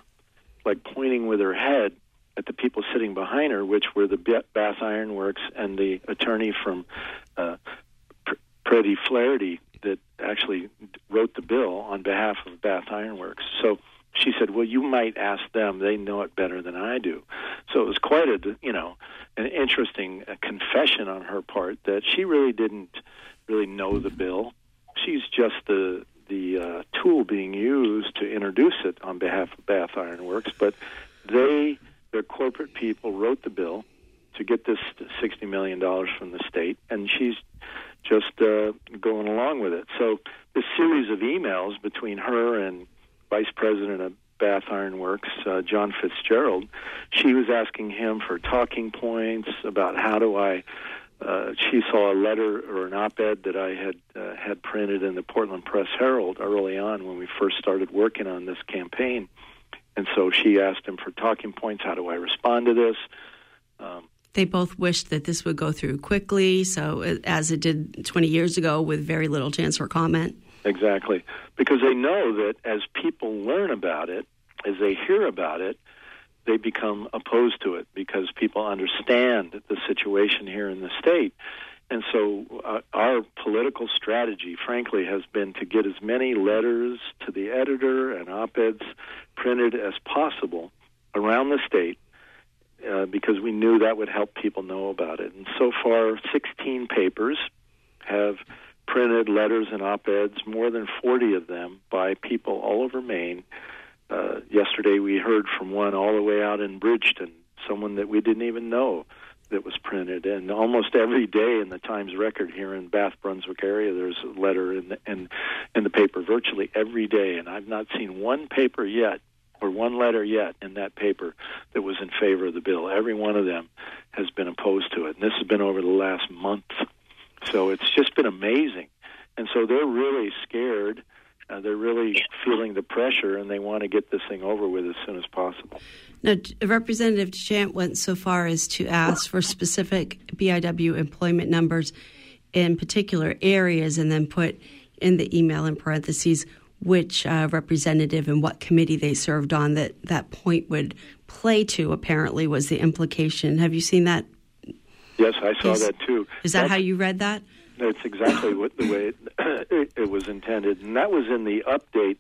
like pointing with her head at the people sitting behind her, which were the Bath Iron Works and the attorney from uh, Preti Flaherty that actually wrote the bill on behalf of Bath Iron Works. So she said, "Well, you might ask them; they know it better than I do." So it was quite a, you know, an interesting uh, confession on her part that she really didn't really know the bill. She's just the the uh, tool being used to introduce it on behalf of Bath Iron Works, but they, their corporate people, wrote the bill to get this $60 million from the state, and she's just uh, going along with it. So this series of emails between her and Vice President of Bath Iron Works, uh, John Fitzgerald, she was asking him for talking points about how do I uh, she saw a letter or an op-ed that I had uh, had printed in the Portland Press Herald early on when we first started working on this campaign, and so she asked him for talking points. How do I respond to this? Um, they both wished that this would go through quickly, so uh, as it did 20 years ago, with very little chance for comment. Exactly, because they know that as people learn about it, as they hear about it, they become opposed to it because people understand the situation here in the state. And so, uh, our political strategy, frankly, has been to get as many letters to the editor and op eds printed as possible around the state uh, because we knew that would help people know about it. And so far, 16 papers have printed letters and op eds, more than 40 of them by people all over Maine uh, yesterday we heard from one all the way out in Bridgton, someone that we didn't even know that was printed. And almost every day in the Times Record here in Bath Brunswick area, there's a letter in the, in, in the paper virtually every day. And I've not seen one paper yet or one letter yet in that paper that was in favor of the bill. Every one of them has been opposed to it. And this has been over the last month. So it's just been amazing. And so they're really scared uh, they're really feeling the pressure and they want to get this thing over with as soon as possible. Now, Representative Chant went so far as to ask for specific BIW employment numbers in particular areas and then put in the email in parentheses which uh, representative and what committee they served on that that point would play to, apparently, was the implication. Have you seen that? Yes, I saw is, that too. Is that That's, how you read that? That's exactly what the way it, it, it, was intended, and that was in the update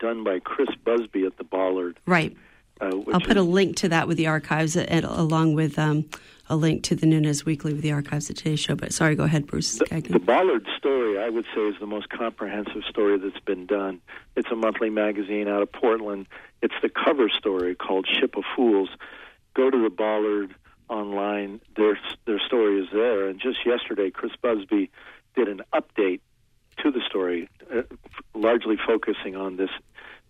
done by Chris Busby at the Bollard. Right. Uh, I'll put a link to that with the archives, and, along with um, a link to the Nunes Weekly with the archives of today's show. But sorry, go ahead, Bruce. The, the Bollard story, I would say, is the most comprehensive story that's been done. It's a monthly magazine out of Portland. It's the cover story called "Ship of Fools." Go to the Bollard online. Their their story is there. And just yesterday, Chris Busby did an update to the story, uh, largely focusing on this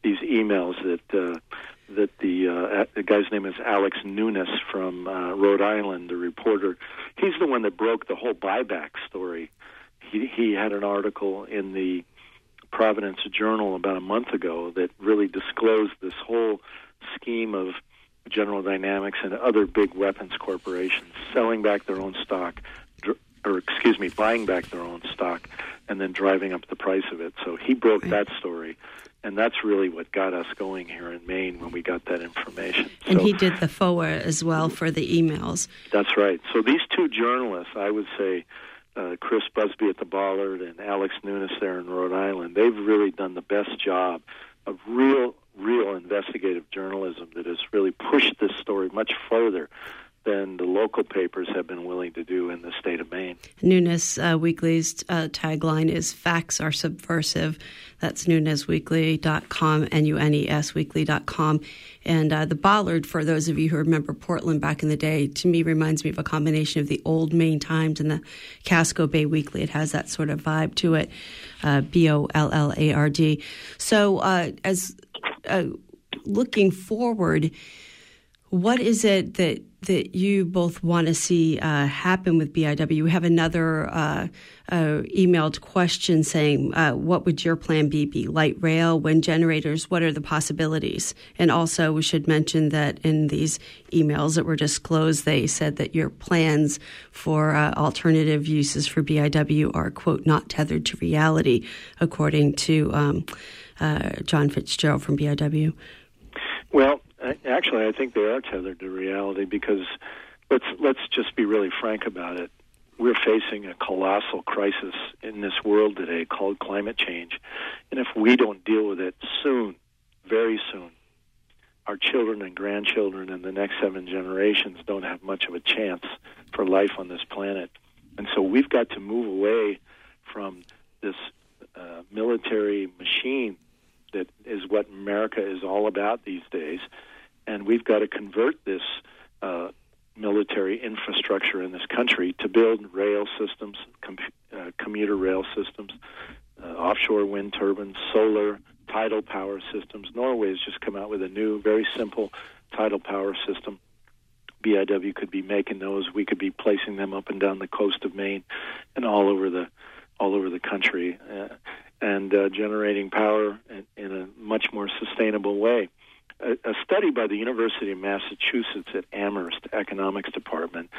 these emails that uh, that the uh, the guy's name is Alex Nunes from uh, Rhode Island, the reporter. He's the one that broke the whole buyback story. He he had an article in the Providence Journal about a month ago that really disclosed this whole scheme of General Dynamics and other big weapons corporations selling back their own stock, or excuse me, buying back their own stock, and then driving up the price of it. So he broke that story and that's really what got us going here in Maine when we got that information. And so, he did the forward as well for the emails. That's right. So these two journalists, I would say, uh, Chris Busby at the Bollard and Alex Nunes there in Rhode Island, they've really done the best job of real, real investigative journalism that has really pushed this story much further than the local papers have been willing to do in the state of Maine. Nunes uh, Weekly's uh, tagline is Facts are subversive. That's nunesweekly.com, N-U-N-E-S weekly.com. And uh, the Bollard, for those of you who remember Portland back in the day, to me reminds me of a combination of the old Maine Times and the Casco Bay Weekly. It has that sort of vibe to it, uh, B-O-L-L-A-R-D. So uh, as uh, looking forward, what is it that that you both want to see uh, happen with BIW. We have another uh, uh, emailed question saying, uh, "What would your plan be? Be light rail, wind generators? What are the possibilities?" And also, we should mention that in these emails that were disclosed, they said that your plans for uh, alternative uses for BIW are quote not tethered to reality, according to um, uh, John Fitzgerald from BIW. Well, actually, I think they are tethered to reality because let's let's just be really frank about it. We're facing a colossal crisis in this world today called climate change, and if we don't deal with it soon, very soon, our children and grandchildren and the next seven generations don't have much of a chance for life on this planet. And so we've got to move away from this uh, military machine that is what America is all about these days and we've got to convert this uh, military infrastructure in this country to build rail systems, com- uh, commuter rail systems, uh, offshore wind turbines, solar, tidal power systems. Norway has just come out with a new, very simple tidal power system. BIW could be making those. We could be placing them up and down the coast of Maine and all over the all over the country, uh, and uh, generating power in, in a much more sustainable way a, a study by the University of Massachusetts at Amherst Economics Department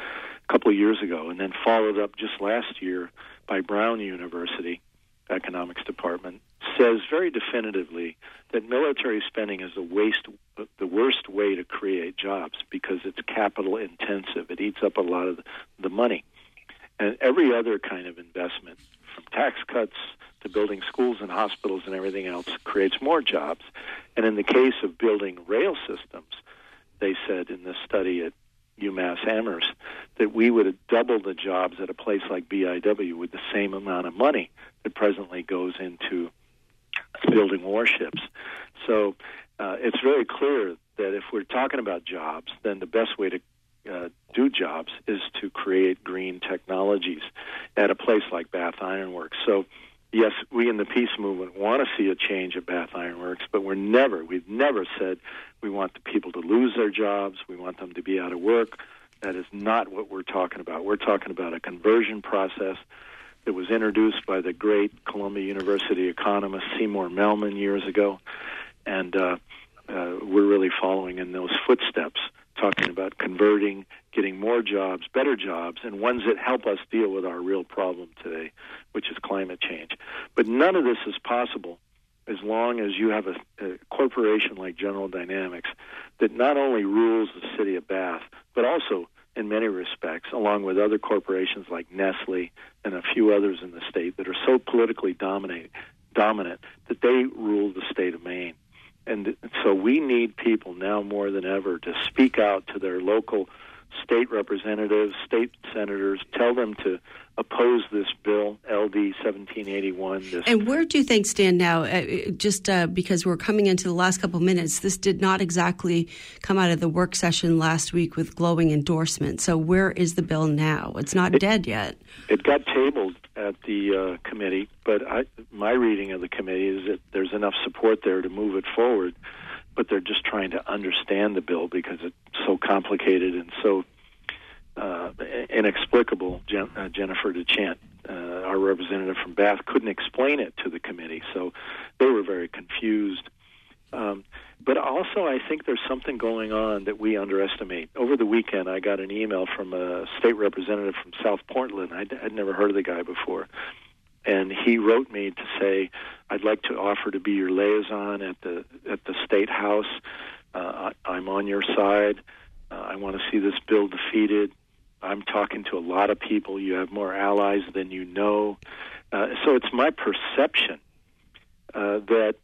a couple of years ago, and then followed up just last year by Brown University Economics Department, says very definitively that military spending is the waste, the worst way to create jobs because it's capital intensive. It eats up a lot of the money, and every other kind of investment, from tax cuts to building schools and hospitals and everything else creates more jobs. And in the case of building rail systems, they said in this study at UMass Amherst that we would have doubled the jobs at a place like BIW with the same amount of money that presently goes into building warships. So uh, it's very clear that if we're talking about jobs, then the best way to uh, do jobs is to create green technologies at a place like Bath Iron Works. So yes, we in the peace movement want to see a change at Bath Iron Works, but we're never, we've never said we want the people to lose their jobs, we want them to be out of work. That is not what we're talking about. We're talking about a conversion process that was introduced by the great Columbia University economist Seymour Melman years ago, and uh, uh, we're really following in those footsteps, talking about converting getting more jobs, better jobs, and ones that help us deal with our real problem today, which is climate change. But none of this is possible as long as you have a, a corporation like General Dynamics that not only rules the city of Bath, but also in many respects, along with other corporations like Nestle and a few others in the state that are so politically dominated, dominant, that they rule the state of Maine. And so we need people now more than ever to speak out to their local state representatives, state senators, tell them to oppose this bill, LD 1781. This and where do things stand now? Uh, just uh, because we're coming into the last couple minutes, this did not exactly come out of the work session last week with glowing endorsement. So where is the bill now? It's not it, dead yet. It got tabled at the uh, committee, but I, my reading of the committee is that there's enough support there to move it forward. But they're just trying to understand the bill because it's so complicated and so uh, inexplicable. Jen, uh, Jennifer DeChant, uh, our representative from Bath, couldn't explain it to the committee, so they were very confused. Um, but also, I think there's something going on that we underestimate. Over the weekend, I got an email from a state representative from South Portland. I'd, I'd never heard of the guy before. And he wrote me to say, I'd like to offer to be your liaison at the at the state house. Uh, I, I'm on your side. Uh, I want to see this bill defeated. I'm talking to a lot of people. You have more allies than you know. Uh, so it's my perception uh, that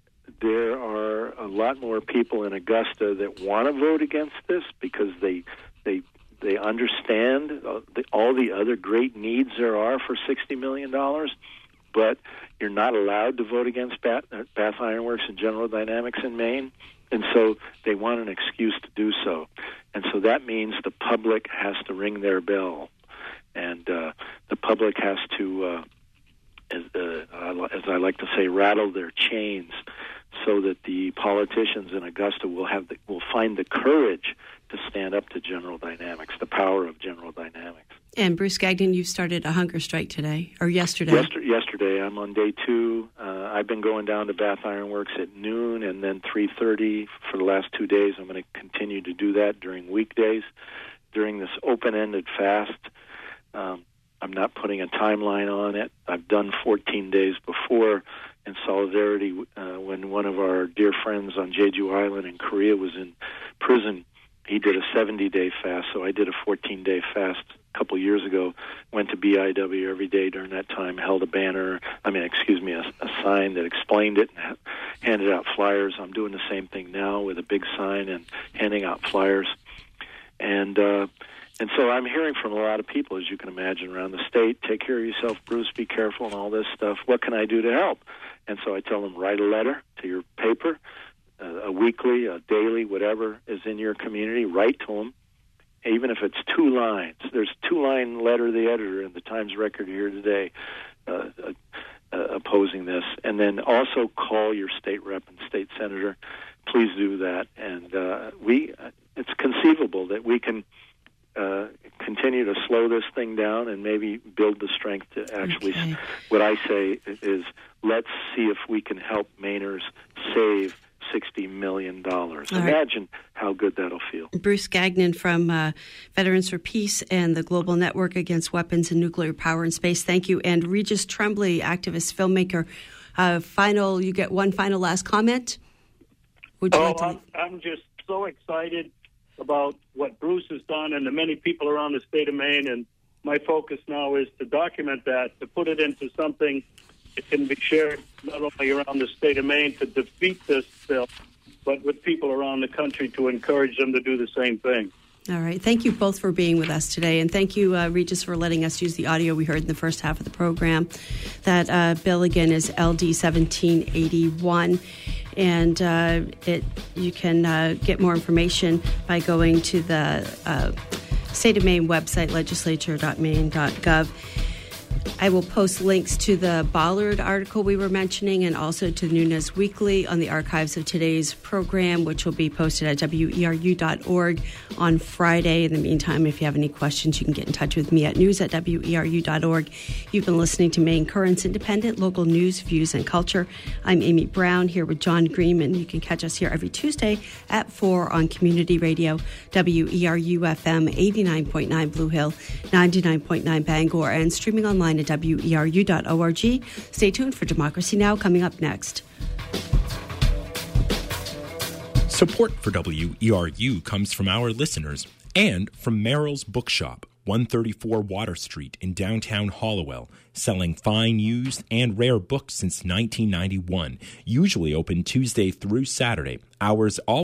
there are a lot more people in Augusta that want to vote against this because they they they understand uh, all the other great needs there are for sixty million dollars, but you're not allowed to vote against Bath, uh, Bath Iron Works and General Dynamics in Maine, and so they want an excuse to do so. And so that means the public has to ring their bell, and uh, the public has to, uh, as, uh, as I like to say, rattle their chains, so that the politicians in Augusta will have the, will find the courage to stand up to General Dynamics, the power of General Dynamics. And Bruce Gagnon, you started a hunger strike today or yesterday? Yesterday, yesterday I'm on day two. Uh, I've been going down to Bath Iron Works at noon and then 3:30 for the last two days. I'm going to continue to do that during weekdays. During this open-ended fast, um, I'm not putting a timeline on it. I've done 14 days before in solidarity uh, when one of our dear friends on Jeju Island in Korea was in prison. He did a 70 day fast, so I did a 14 day fast a couple years ago. Went to BIW every day during that time, held a banner, I mean, excuse me, a, a sign that explained it, and handed out flyers. I'm doing the same thing now with a big sign and handing out flyers. And, uh, and so I'm hearing from a lot of people, as you can imagine, around the state. Take care of yourself, Bruce. Be careful, and all this stuff. What can I do to help? And so I tell them write a letter to your paper, uh, a weekly, a daily, whatever is in your community. Write to them, even if it's two lines. There's two line letter to the editor in the Times Record here today. Uh, uh, uh, opposing this, and then also call your state rep and state senator. Please do that, and uh, we. Uh, it's conceivable that we can uh, continue to slow this thing down and maybe build the strength to actually. Okay. What I say is, let's see if we can help Mainers save sixty million dollars. All right. Imagine how good that'll feel. Bruce Gagnon from uh, Veterans for Peace and the Global Network Against Weapons and Nuclear Power in Space. Thank you. And Regis Tremblay, activist, filmmaker. Uh, final, you get one final last comment. Would you oh, like to? I'm, I'm just so excited about what Bruce has done and the many people around the state of Maine. And my focus now is to document that, to put it into something that can be shared not only around the state of Maine to defeat this bill, but with people around the country to encourage them to do the same thing. All right. Thank you both for being with us today. And thank you, uh, Regis, for letting us use the audio we heard in the first half of the program. That uh, bill again is LD 1781. And uh, it you can uh, get more information by going to the uh, State of Maine website, legislature.maine.gov. I will post links to the Bollard article we were mentioning and also to the Nunes Weekly on the archives of today's program, which will be posted at weru.org on Friday. In the meantime, if you have any questions, you can get in touch with me at news at weru.org. You've been listening to Maine Currents Independent Local News, Views, and Culture. I'm Amy Brown here with John Greenman. You can catch us here every Tuesday at 4 on Community Radio, WERU FM 89.9 Blue Hill, 99.9 Bangor, and streaming online at weru.org. Stay tuned for Democracy Now! coming up next. Support for WERU comes from our listeners and from Merrill's Bookshop, 134 Water Street in downtown Hallowell, selling fine, used, and rare books since 1991. Usually open Tuesday through Saturday. Hours all